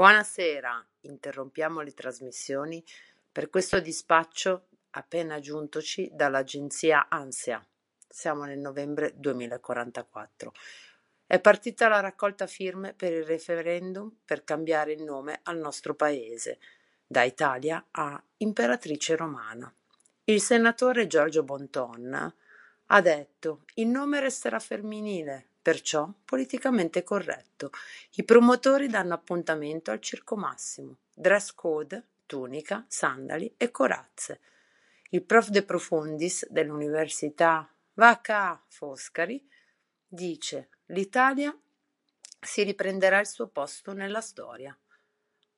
Buonasera, interrompiamo le trasmissioni per questo dispaccio appena giuntoci dall'agenzia ANSIA. Siamo nel novembre 2044. È partita la raccolta firme per il referendum per cambiare il nome al nostro paese, da Italia a Imperatrice Romana. Il senatore Giorgio Bonton ha detto il nome resterà femminile, perciò politicamente corretto. I promotori danno appuntamento al Circo Massimo, dress code, tunica, sandali e corazze. Il prof de profundis dell'Università Vaca Foscari dice l'Italia si riprenderà il suo posto nella storia,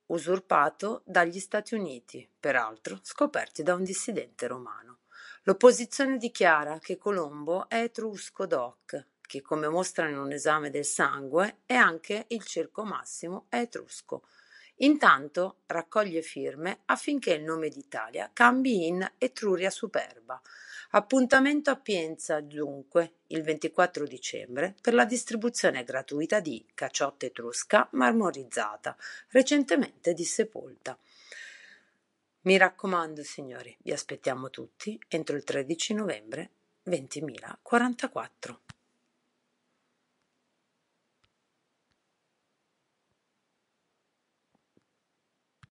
usurpato dagli Stati Uniti, peraltro scoperti da un dissidente romano. L'opposizione dichiara che Colombo è etrusco doc, che come mostra in un esame del sangue è anche il circo massimo è etrusco. Intanto raccoglie firme affinché il nome d'Italia cambi in Etruria Superba. Appuntamento a Pienza dunque il 24 dicembre per la distribuzione gratuita di caciotta etrusca marmorizzata, recentemente dissepolta. Mi raccomando, signori, vi aspettiamo tutti entro il 13 novembre 20.044.